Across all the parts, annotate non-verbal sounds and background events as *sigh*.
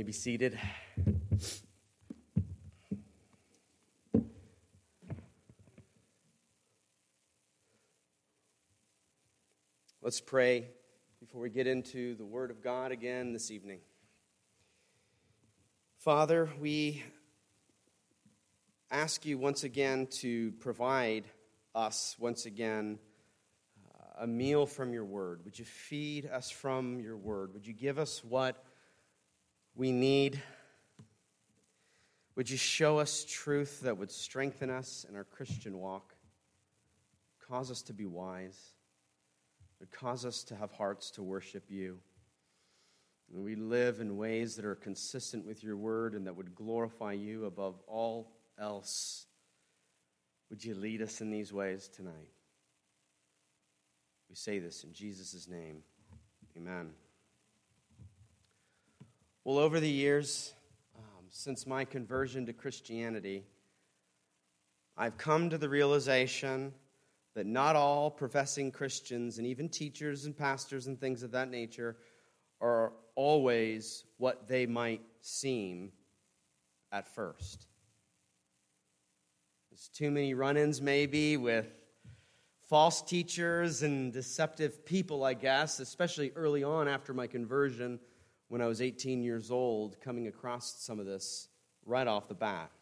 may be seated. Let's pray before we get into the Word of God again this evening. Father, we ask you once again to provide us once again uh, a meal from your Word. Would you feed us from your Word? Would you give us what we need? Would you show us truth that would strengthen us in our Christian walk, cause us to be wise? would cause us to have hearts to worship you. And we live in ways that are consistent with your word and that would glorify you above all else. Would you lead us in these ways tonight? We say this in Jesus' name. Amen. Well, over the years, um, since my conversion to Christianity, I've come to the realization that not all professing Christians and even teachers and pastors and things of that nature are always what they might seem at first. There's too many run ins, maybe, with false teachers and deceptive people, I guess, especially early on after my conversion when I was 18 years old, coming across some of this right off the bat.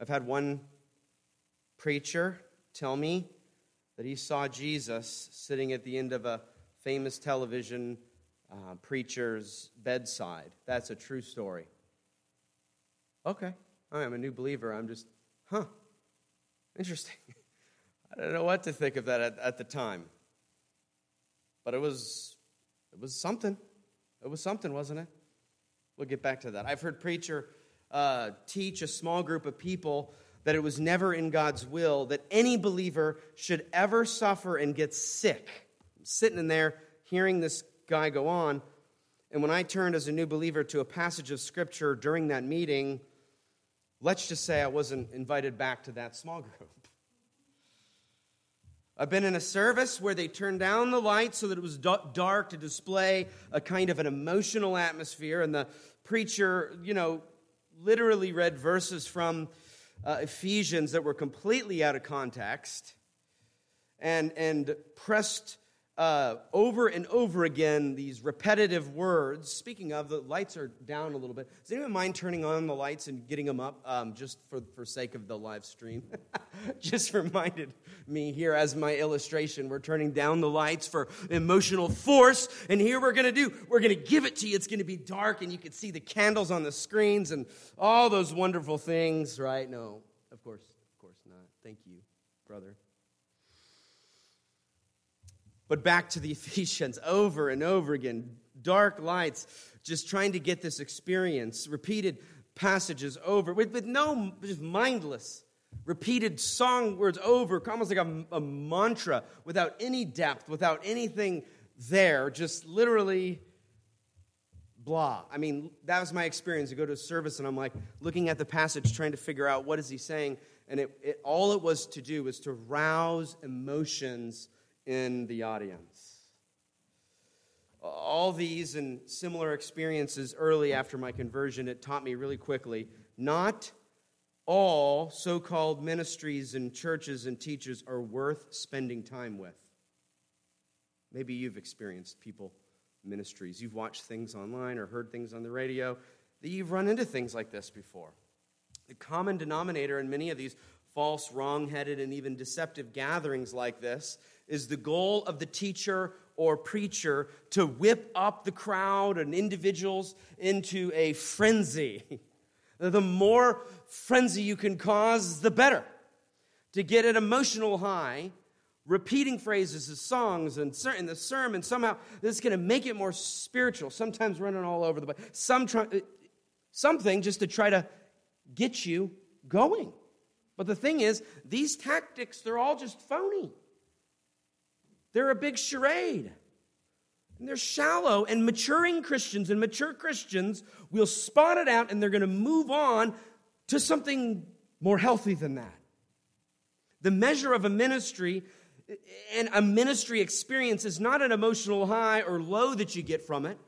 I've had one preacher tell me that he saw Jesus sitting at the end of a famous television uh, preacher's bedside. That's a true story. Okay, I'm a new believer. I'm just, huh, interesting. *laughs* I don't know what to think of that at, at the time. But it was, it was something. It was something, wasn't it? We'll get back to that. I've heard preacher uh, teach a small group of people that it was never in God's will that any believer should ever suffer and get sick. I'm sitting in there hearing this guy go on, and when I turned as a new believer to a passage of Scripture during that meeting, let's just say I wasn't invited back to that small group. I've been in a service where they turned down the lights so that it was dark to display a kind of an emotional atmosphere, and the preacher, you know, literally read verses from uh, Ephesians that were completely out of context and, and pressed uh, over and over again these repetitive words. Speaking of, the lights are down a little bit. Does anyone mind turning on the lights and getting them up um, just for, for sake of the live stream? *laughs* just reminded me here as my illustration. We're turning down the lights for emotional force, and here we're going to do, we're going to give it to you. It's going to be dark, and you can see the candles on the screens and all those wonderful things, right? No, of course, of course not. Thank you, brother. But back to the *laughs* Ephesians over and over again, dark lights, just trying to get this experience, repeated passages over with, with no, just mindless, repeated song words over, almost like a, a mantra without any depth, without anything there, just literally blah. I mean, that was my experience. I go to a service and I'm like looking at the passage, trying to figure out what is he saying. And it, it, all it was to do was to rouse emotions in the audience. All these and similar experiences early after my conversion, it taught me really quickly not all so called ministries and churches and teachers are worth spending time with. Maybe you've experienced people, ministries. You've watched things online or heard things on the radio that you've run into things like this before. The common denominator in many of these false, wrong headed, and even deceptive gatherings like this is the goal of the teacher or preacher to whip up the crowd and individuals into a frenzy. *laughs* the more frenzy you can cause, the better. To get an emotional high, repeating phrases as songs and in the sermon, somehow this is going to make it more spiritual, sometimes running all over the place. Some try, something just to try to get you going. But the thing is, these tactics, they're all just phony. They're a big charade. And they're shallow, and maturing Christians and mature Christians will spot it out and they're going to move on to something more healthy than that. The measure of a ministry and a ministry experience is not an emotional high or low that you get from it.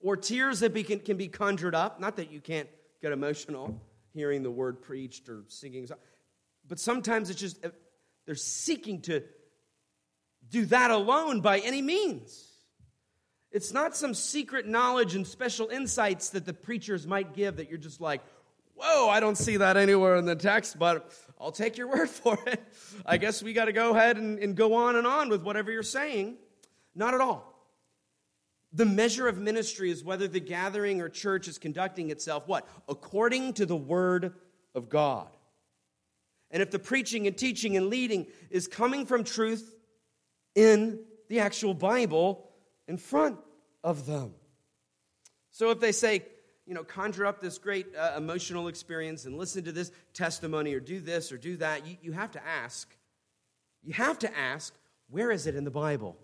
or tears that can, be conjured up. Not that you can't get emotional hearing the word preached or singing, but sometimes it's just uh, they're seeking to do that alone by any means. It's not some secret knowledge and special insights that the preachers might give that you're just like, whoa, I don't see that anywhere in the text, but I'll take your *laughs* word for it. I guess we got to go ahead and, and go on and on with whatever you're saying. Not at all. The measure of ministry is whether the gathering or church is conducting itself what? According to the word of God. And if the preaching and teaching and leading is coming from truth in the actual Bible in front of them. So if they say, you know, conjure up this great uh, emotional experience and listen to this testimony or do this or do that, you, you have to ask, you have to ask, where is it in the Bible?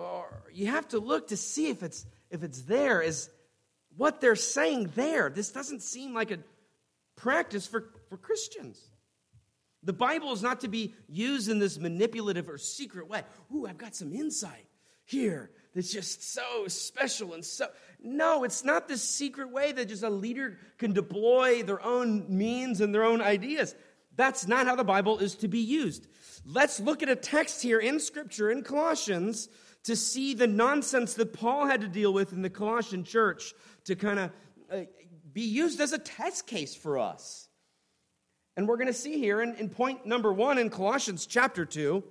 Or you have to look to see if it's if it's there. Is what they're saying there? This doesn't seem like a practice for, for Christians. The Bible is not to be used in this manipulative or secret way. Ooh, I've got some insight here that's just so special and so. No, it's not this secret way that just a leader can deploy their own means and their own ideas. That's not how the Bible is to be used. Let's look at a text here in Scripture in Colossians to see the nonsense that Paul had to deal with in the Colossian church to kind of uh, be used as a test case for us. And we're going to see here in, in point number one in Colossians chapter 2,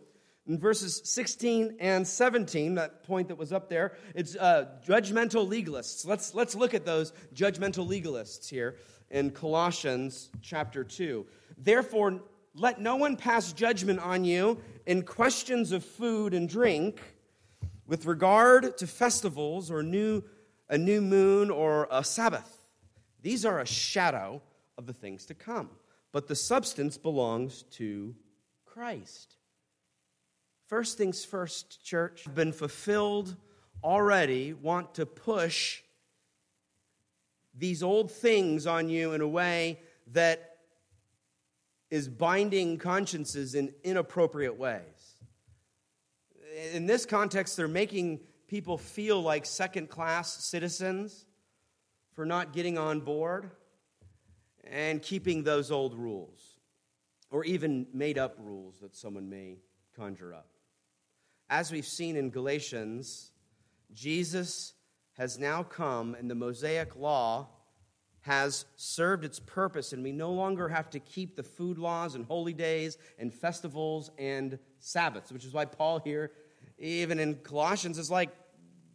in verses 16 and 17, that point that was up there, it's uh, judgmental legalists. Let's, let's look at those judgmental legalists here in Colossians chapter 2. Therefore, let no one pass judgment on you in questions of food and drink with regard to festivals or new, a new moon or a Sabbath. These are a shadow of the things to come, but the substance belongs to Christ. First things first, church, have been fulfilled already, want to push these old things on you in a way that is binding consciences in inappropriate ways in this context, they're making people feel like second class citizens for not getting on board and keeping those old rules, or even made up rules that someone may conjure up. As we've seen in Galatians, Jesus has now come, and the Mosaic law has served its purpose, and we no longer have to keep the food laws and holy days and festivals and Sabbaths, which is why Paul here even in Colossians, is like,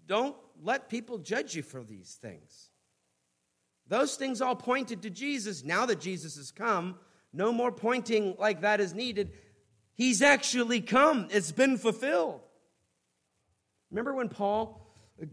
don't let people judge you for these things. Those things all pointed to Jesus. Now that Jesus has come, no more pointing like that is needed. He's actually come, it's been fulfilled. Remember when Paul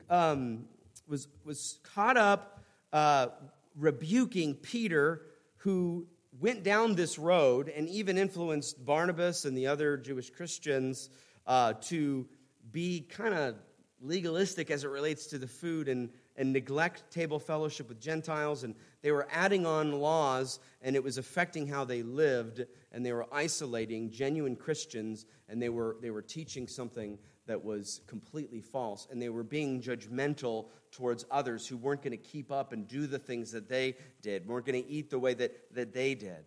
um, was, was caught up uh, rebuking Peter, who went down this road and even influenced Barnabas and the other Jewish Christians uh, to be kind of legalistic as it relates to the food and, and neglect table fellowship with Gentiles. And they were adding on laws, and it was affecting how they lived. And they were isolating genuine Christians, and they were, they were teaching something that was completely false. And they were being judgmental towards others who weren't going to keep up and do the things that they did, weren't going to eat the way that, that they did.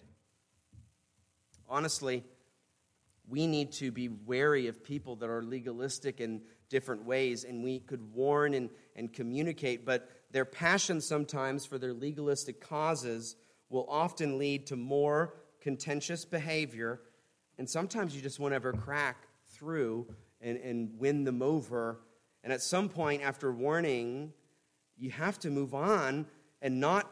Honestly, we need to be wary of people that are legalistic in different ways, and we could warn and, and communicate, but their passion sometimes for their legalistic causes will often lead to more contentious behavior, and sometimes you just won't ever crack through and, and win them over. And at some point, after warning, you have to move on and not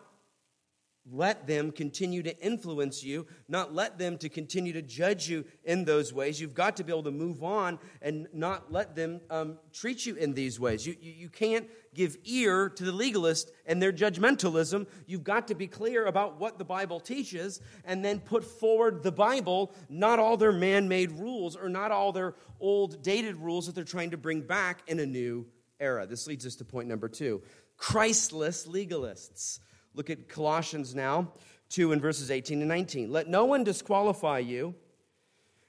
let them continue to influence you, not let them to continue to judge you in those ways. You've got to be able to move on and not let them um, treat you in these ways. You, you, you can't give ear to the legalist and their judgmentalism. You've got to be clear about what the Bible teaches and then put forward the Bible, not all their man made rules or not all their old dated rules that they're trying to bring back in a new era. This leads us to point number two Christless legalists. Look at Colossians now, 2 and verses 18 and 19. Let no one disqualify you,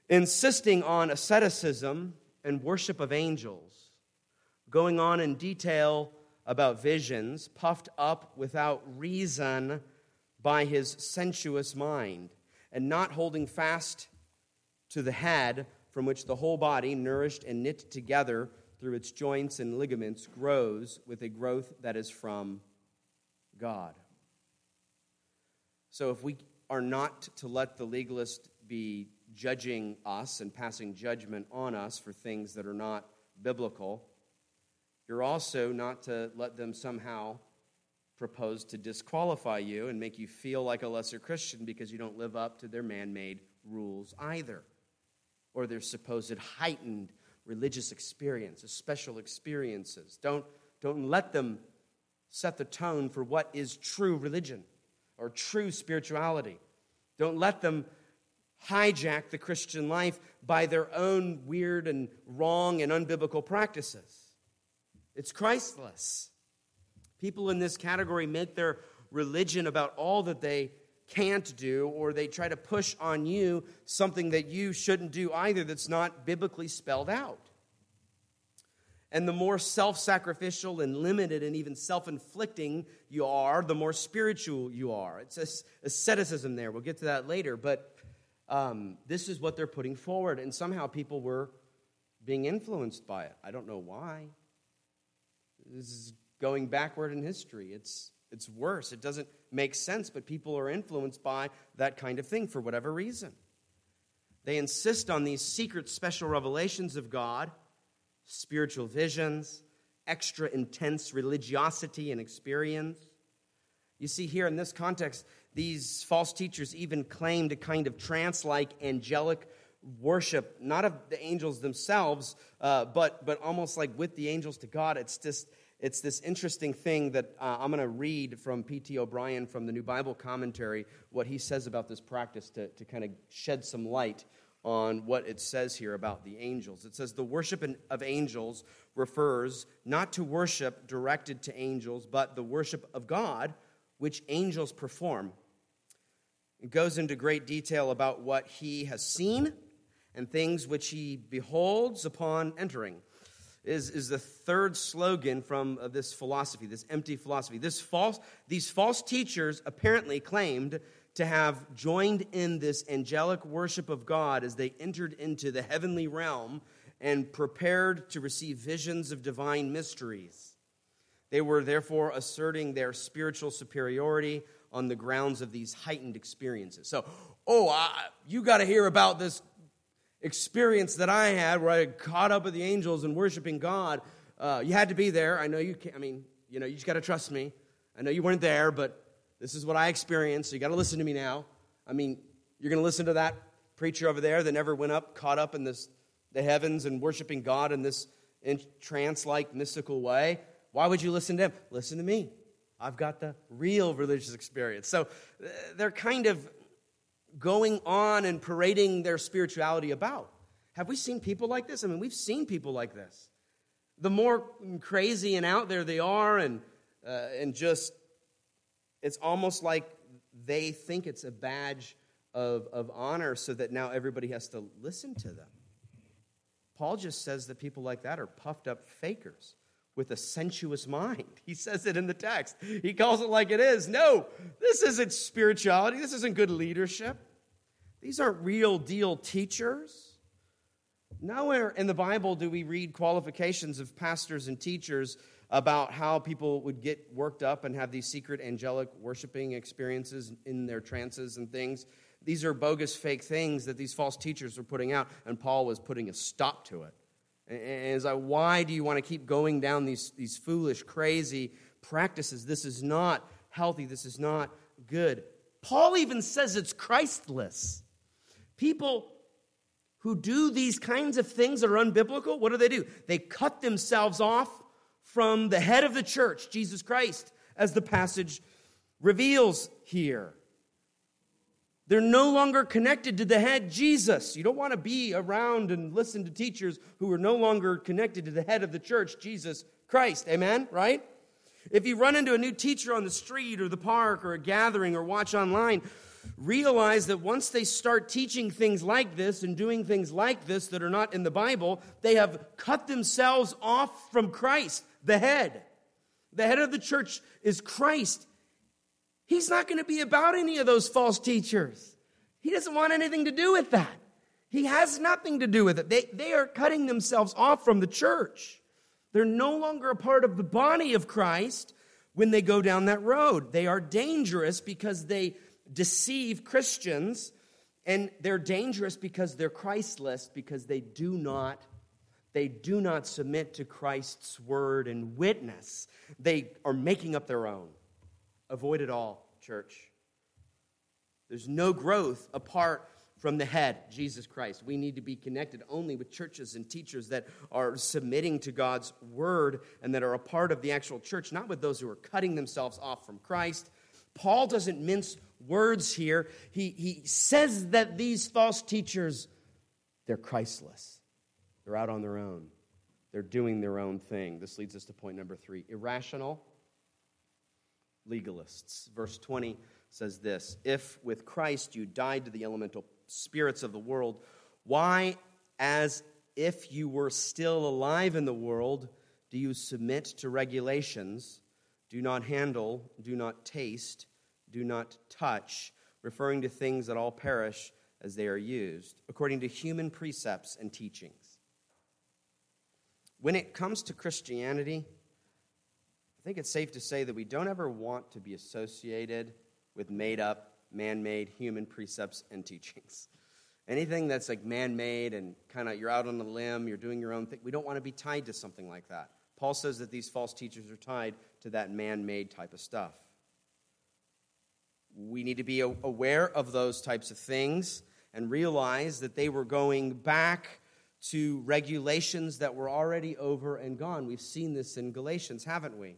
insisting on asceticism and worship of angels. going on in detail about visions, puffed up without reason by his sensuous mind, and not holding fast to the head from which the whole body, nourished and knit together through its joints and ligaments, grows with a growth that is from God. So if we are not to let the legalist be judging us and passing judgment on us for things that are not biblical, you're also not to let them somehow propose to disqualify you and make you feel like a lesser Christian because you don't live up to their man made rules either, or their supposed heightened religious experience, special experiences. Don't, don't let them set the tone for what is true religion or true spirituality. Don't let them hijack the Christian life by their own weird and wrong and unbiblical practices. It's Christless. People in this category make their religion about all that they can't do, or they try to push on you something that you shouldn't do either that's not biblically spelled out. And the more self sacrificial and limited and even self inflicting you are, the more spiritual you are. It's asceticism there. We'll get to that later. But um, this is what they're putting forward. And somehow people were being influenced by it. I don't know why. This is going backward in history. It's, it's worse. It doesn't make sense, but people are influenced by that kind of thing for whatever reason. They insist on these secret special revelations of God, spiritual visions, extra intense religiosity and experience. You see, here in this context, these false teachers even claimed a kind of trance like angelic worship, not of the angels themselves, uh, but, but almost like with the angels to God. It's just it's this interesting thing that uh, I'm going to read from P.T. O'Brien from the New Bible Commentary, what he says about this practice to, to kind of shed some light on what it says here about the angels. It says, The worship of angels refers not to worship directed to angels, but the worship of God, which angels perform. It goes into great detail about what he has seen and things which he beholds upon entering is, is the third slogan from uh, this philosophy, this empty philosophy. This false, these false teachers apparently claimed to have joined in this angelic worship of God as they entered into the heavenly realm and prepared to receive visions of divine mysteries. They were therefore asserting their spiritual superiority on the grounds of these heightened experiences. So, oh, I, you got to hear about this experience that I had where I caught up with the angels and worshiping God. Uh, you had to be there. I know you can't, I mean, you know, you just got to trust me. I know you weren't there, but this is what I experienced, so you got to listen to me now. I mean, you're going to listen to that preacher over there that never went up, caught up in this, the heavens and worshiping God in this trance like mystical way. Why would you listen to him? Listen to me. I've got the real religious experience. So uh, they're kind of going on and parading their spirituality about. Have we seen people like this? I mean, we've seen people like this. The more crazy and out there they are, and, uh, and just, it's almost like they think it's a badge of, of honor so that now everybody has to listen to them. Paul just says that people like that are puffed up fakers with a sensuous mind. He says it in the text. He calls it like it is. No, this isn't spirituality. This isn't good leadership. These aren't real deal teachers. Nowhere in the Bible do we read qualifications of pastors and teachers about how people would get worked up and have these secret angelic worshiping experiences in their trances and things. These are bogus, fake things that these false teachers are putting out, and Paul was putting a stop to it. And it's like, why do you want to keep going down these, these foolish, crazy practices? This is not healthy. This is not good. Paul even says it's Christless. People who do these kinds of things that are unbiblical, what do they do? They cut themselves off from the head of the church, Jesus Christ, as the passage reveals here. They're no longer connected to the head, Jesus. You don't want to be around and listen to teachers who are no longer connected to the head of the church, Jesus Christ. Amen? Right? If you run into a new teacher on the street or the park or a gathering or watch online, realize that once they start teaching things like this and doing things like this that are not in the Bible, they have cut themselves off from Christ, the head. The head of the church is Christ. He's not going to be about any of those false teachers. He doesn't want anything to do with that. He has nothing to do with it. They, they are cutting themselves off from the church. They're no longer a part of the body of Christ when they go down that road. They are dangerous because they deceive Christians, and they're dangerous because they're Christless, because they do not they do not submit to Christ's word and witness. They are making up their own. Avoid it all, church. There's no growth apart from the head, Jesus Christ. We need to be connected only with churches and teachers that are submitting to God's word and that are a part of the actual church, not with those who are cutting themselves off from Christ. Paul doesn't mince words here. He, he says that these false teachers, they're Christless. They're out on their own. They're doing their own thing. This leads us to point number three irrational legalists. Verse 20 says this If with Christ you died to the elemental spirits of the world, why, as if you were still alive in the world, do you submit to regulations? Do not handle, do not taste, do not touch, referring to things that all perish as they are used, according to human precepts and teachings. When it comes to Christianity, I think it's safe to say that we don't ever want to be associated with made up, man made human precepts and teachings. *laughs* Anything that's like man made and kind of you're out on a limb, you're doing your own thing, we don't want to be tied to something like that. Paul says that these false teachers are tied to that man made type of stuff. We need to be aware of those types of things and realize that they were going back to regulations that were already over and gone. We've seen this in Galatians, haven't we?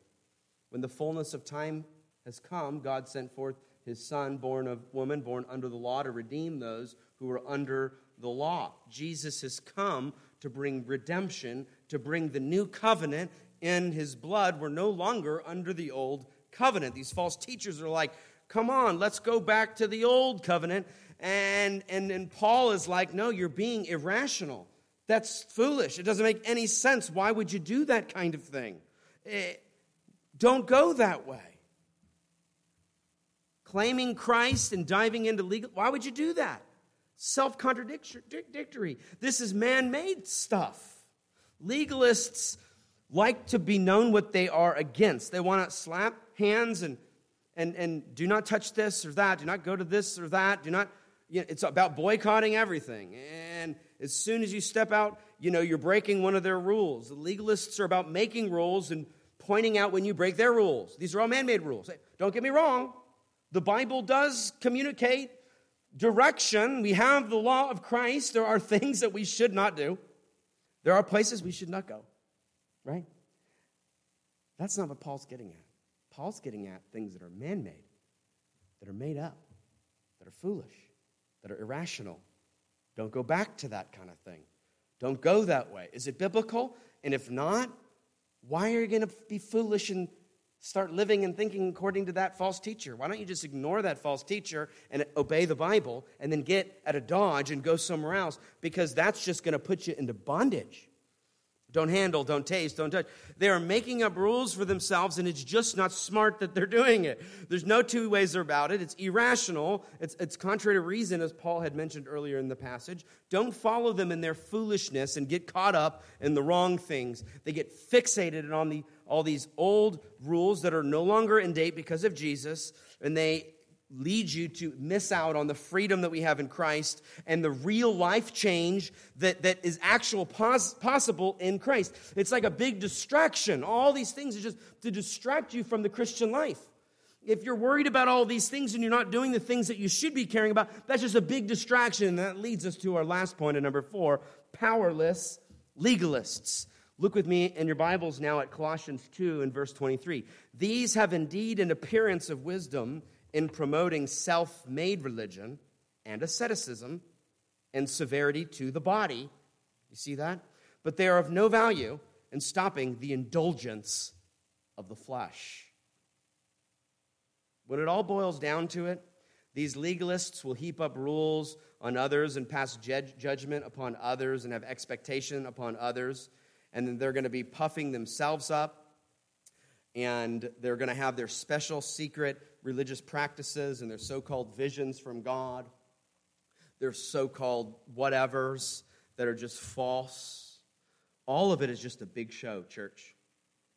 When the fullness of time has come, God sent forth his son, born of woman, born under the law, to redeem those who were under the law. Jesus has come to bring redemption, to bring the new covenant in his blood. We're no longer under the old covenant. These false teachers are like, come on, let's go back to the old covenant. And, and, and Paul is like, no, you're being irrational. That's foolish. It doesn't make any sense. Why would you do that kind of thing? It, eh, don't go that way claiming Christ and diving into legal. Why would you do that? Self contradictory. This is man made stuff. Legalists like to be known what they are against. They want to slap hands and, and, and do not touch this or that, do not go to this or that, do not, you know, it's about boycotting everything. And as soon as you step out, you know, you're breaking one of their rules. The legalists are about making rules and pointing out when you break their rules. These are all man made rules. Don't get me wrong, the Bible does communicate direction. We have the law of Christ. There are things that we should not do, there are places we should not go, right? That's not what Paul's getting at. Paul's getting at things that are man made, that are made up, that are foolish, that are irrational. Don't go back to that kind of thing. Don't go that way. Is it biblical? And if not, why are you going to be foolish and start living and thinking according to that false teacher? Why don't you just ignore that false teacher and obey the Bible and then get at a dodge and go somewhere else? Because that's just going to put you into bondage. Don't handle, don't taste, don't touch. They are making up rules for themselves, and it's just not smart that they're *laughs* doing it. There's no two ways about it. It's irrational. It's, it's contrary to reason, as Paul had mentioned earlier in the passage. Don't follow them in their foolishness and get caught up in the wrong things. They get fixated on the, all these old rules that are no longer in date because of Jesus, and they lead you to miss out on the freedom that we have in Christ and the real life change that, that is actual pos- possible in Christ. It's like a big distraction. All these things are just to distract you from the Christian life. If you're worried about all these things and you're not doing the things that you should be caring about, that's just a big distraction. And that leads us to our last point at number four powerless legalists. Look with me in your Bibles now at Colossians 2 and verse 23. These have indeed an appearance of wisdom in promoting self made religion and asceticism and severity to the body. You see that? But they are of no value in stopping the indulgence of the flesh. When it all boils down to it, These legalists will heap up rules on others and pass judgment upon others and have expectation upon others. And then they're going to be puffing themselves up and they're going to have their special secret religious practices and their so called visions from God, their so called whatevers that are just false. All of it is just a big show, church.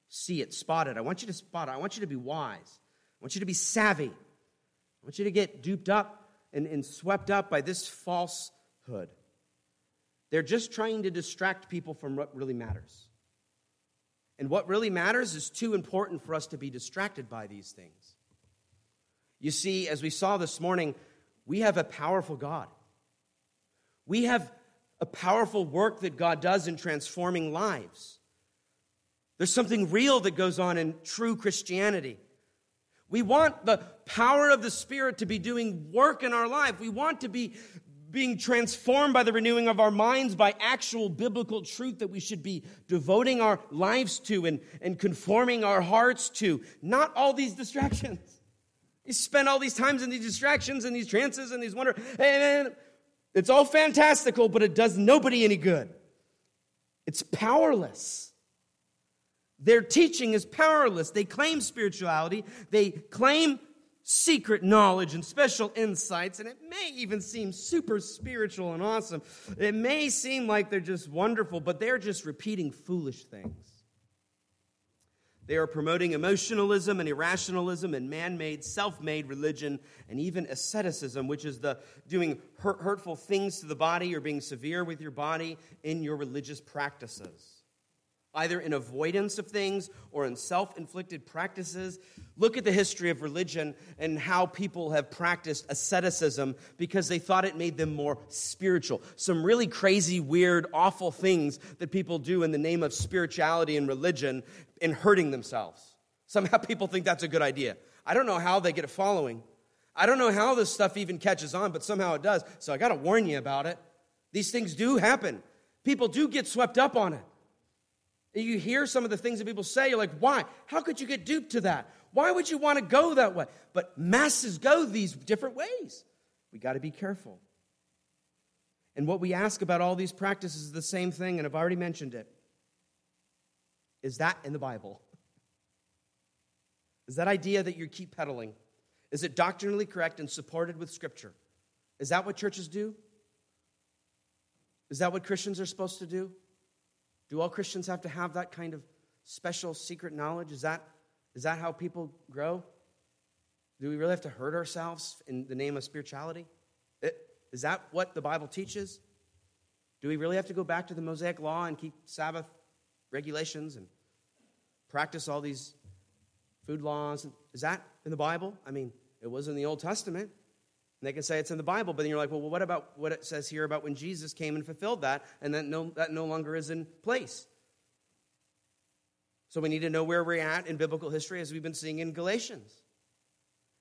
See it, spot it. I want you to spot it. I want you to be wise. I want you to be savvy. I want you to get duped up and, and swept up by this falsehood. They're just trying to distract people from what really matters. And what really matters is too important for us to be distracted by these things. You see, as we saw this morning, we have a powerful God. We have a powerful work that God does in transforming lives. There's something real that goes on in true Christianity. We want the power of the Spirit to be doing work in our life. We want to be being transformed by the renewing of our minds by actual biblical truth that we should be devoting our lives to and, and conforming our hearts to, not all these distractions. You spend all these times in these distractions and these trances and these wonder, and it's all fantastical, but it does nobody any good. It's powerless. Their teaching is powerless. They claim spirituality, they claim secret knowledge and special insights, and it may even seem super spiritual and awesome. It may seem like they're just wonderful, but they're just repeating foolish things. They are promoting emotionalism and irrationalism and man made, self made religion and even asceticism, which is the doing hurt, hurtful things to the body or being severe with your body in your religious practices either in avoidance of things or in self inflicted practices. Look at the history of religion and how people have practiced asceticism because they thought it made them more spiritual. Some really crazy, weird, awful things that people do in the name of spirituality and religion in hurting themselves. Somehow *laughs* people think that's a good idea. I don't know how they get a following. I don't know how this stuff even catches on, but somehow it does. So I got to warn you about it. These things do happen. People do get swept up on it. You hear some of the things that people say, you're like, why? How could you get duped to that? Why would you want to go that way? But masses go these different ways. We got to be careful. And what we ask about all these practices is the same thing, and I've already mentioned it. Is that in the Bible? Is that idea that you keep peddling? Is it doctrinally correct and supported with Scripture? Is that what churches do? Is that what Christians are supposed to do? Do all Christians have to have that kind of special secret knowledge? Is that, is that how people grow? Do we really have to hurt ourselves in the name of spirituality? Is that what the Bible teaches? Do we really have to go back to the Mosaic law and keep Sabbath regulations and practice all these food laws? Is that in the Bible? I mean, it was in the Old Testament. And they can say it's in the Bible, but then you're like, well, what about what it says here about when Jesus came and fulfilled that, and that no, that no longer is in place? So we need to know where we're at in biblical history as we've been seeing in Galatians.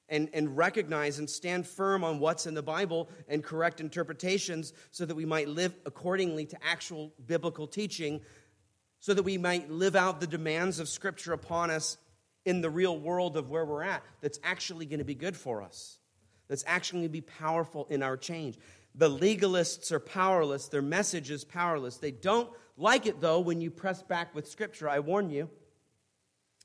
And, and recognize and stand firm on what's in the Bible and correct interpretations so that we might live accordingly to actual biblical teaching, so that we might live out the demands of Scripture upon us in the real world of where we're at that's actually going to be good for us that's actually going to be powerful in our change. The legalists are powerless, their message is powerless. They don't like it, though, when you press back with Scripture. I warn you.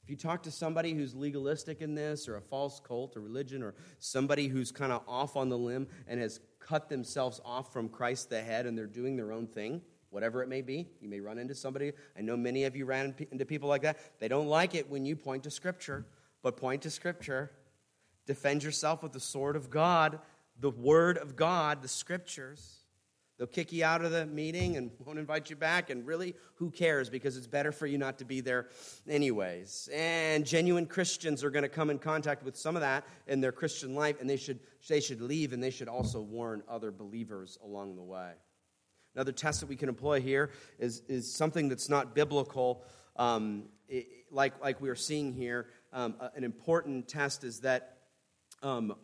If you talk to somebody who's legalistic in this, or a false cult or religion, or somebody who's kind of off on the limb and has cut themselves off from Christ the head and they're doing their own thing, whatever it may be, you may run into somebody. I know many of you ran into people like that. They don't like it when you point to Scripture, but point to Scripture Defend yourself with the sword of God, the word of God, the scriptures. They'll kick you out of the meeting and won't invite you back. And really, who cares? Because it's better for you not to be there, anyways. And genuine Christians are going to come in contact with some of that in their Christian life, and they should, they should leave, and they should also warn other believers along the way. Another test that we can employ here is, is something that's not biblical, um, it, like, like we are seeing here. Um, an important test is that um,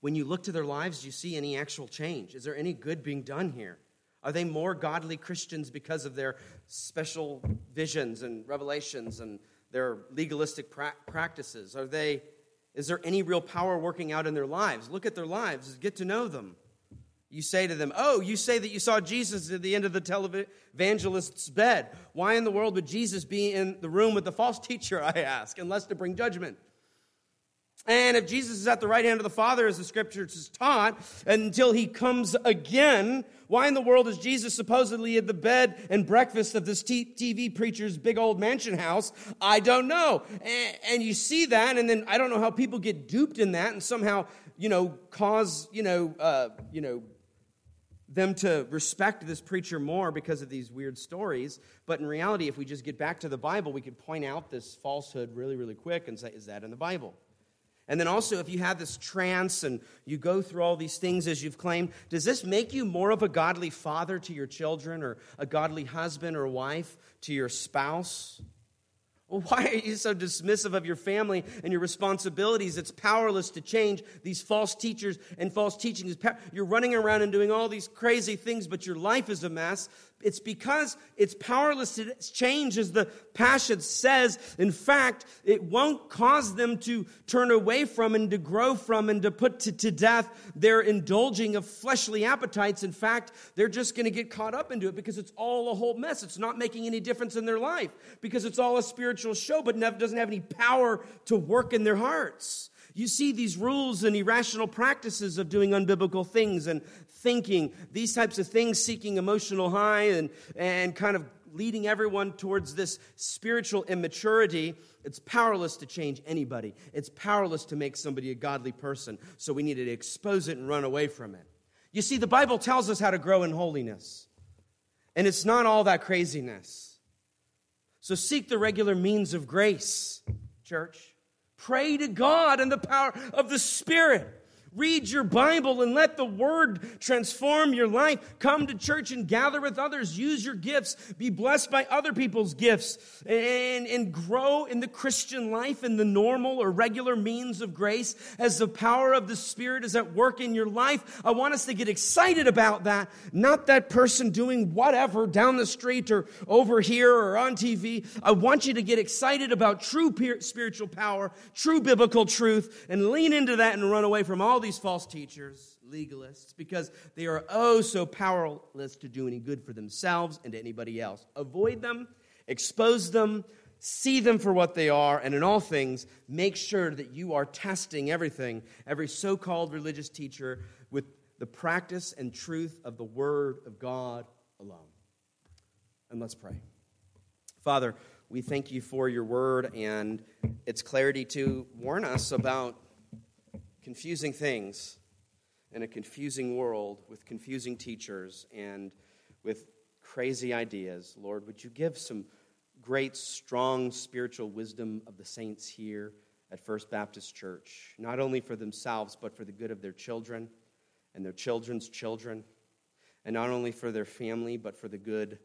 when you look to their lives, do you see any actual change? Is there any good being done here? Are they more godly Christians because of their special visions and revelations and their legalistic pra- practices? Are they Is there any real power working out in their lives? Look at their lives, get to know them. You say to them, Oh, you say that you saw Jesus at the end of the televangelist's bed. Why in the world would Jesus be in the room with the false teacher, I ask, unless to bring judgment? And if Jesus is at the right hand of the Father, as the scriptures is taught, until he comes again, why in the world is Jesus supposedly at the bed and breakfast of this TV preacher's big old mansion house? I don't know. And you see that, and then I don't know how people get duped in that and somehow, you know, cause, you know, uh, you know, them to respect this preacher more because of these weird stories. But in reality, if we just get back to the Bible, we could point out this falsehood really, really quick and say, is that in the Bible? And then also, if you have this trance and you go through all these things as you've claimed, does this make you more of a godly father to your children or a godly husband or wife to your spouse? Why are you so dismissive of your family and your responsibilities? It's powerless to change these false teachers and false teachings. You're running around and doing all these crazy things, but your life is a mess. It's because it's powerless to change, as the passage says. In fact, it won't cause them to turn away from and to grow from and to put to, to death their indulging of fleshly appetites. In fact, they're just going to get caught up into it because it's all a whole mess. It's not making any difference in their life because it's all a spiritual show, but doesn't have any power to work in their hearts. You see these rules and irrational practices of doing unbiblical things and thinking, these types of things, seeking emotional high and, and kind of leading everyone towards this spiritual immaturity, it's powerless to change anybody. It's powerless to make somebody a godly person. So we need to expose it and run away from it. You see, the Bible tells us how to grow in holiness, and it's not all that craziness. So seek the regular means of grace, church. Pray to God in the power of the Spirit. Read your Bible and let the Word transform your life. Come to church and gather with others. Use your gifts. Be blessed by other people's gifts and, and grow in the Christian life in the normal or regular means of grace as the power of the Spirit is at work in your life. I want us to get excited about that, not that person doing whatever down the street or over here or on TV. I want you to get excited about true spiritual power, true biblical truth, and lean into that and run away from all these false teachers, legalists, because they are oh so powerless to do any good for themselves and to anybody else. Avoid them, expose them, see them for what they are, and in all things, make sure that you are testing everything, every so called religious teacher, with the practice and truth of the Word of God alone. And let's pray. Father, we thank you for your word and its clarity to warn us about confusing things in a confusing world with confusing teachers and with crazy ideas. Lord, would you give some great, strong spiritual wisdom of the saints here at First Baptist Church, not only for themselves, but for the good of their children and their children's children, and not only for their family, but for the good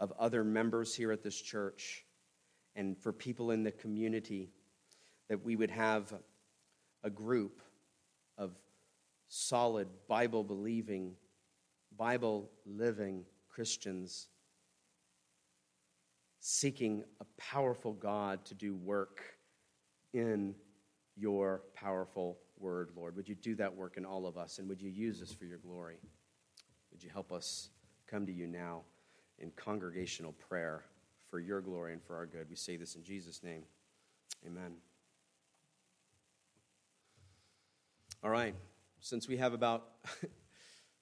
of other members here at this church and for people in the community, that we would have a group of solid, Bible believing, Bible living Christians seeking a powerful God to do work in your powerful word, Lord. Would you do that work in all of us and would you use us for your glory? Would you help us come to you now in congregational prayer for your glory and for our good? We say this in Jesus' name. Amen. All right. Since we have about *laughs*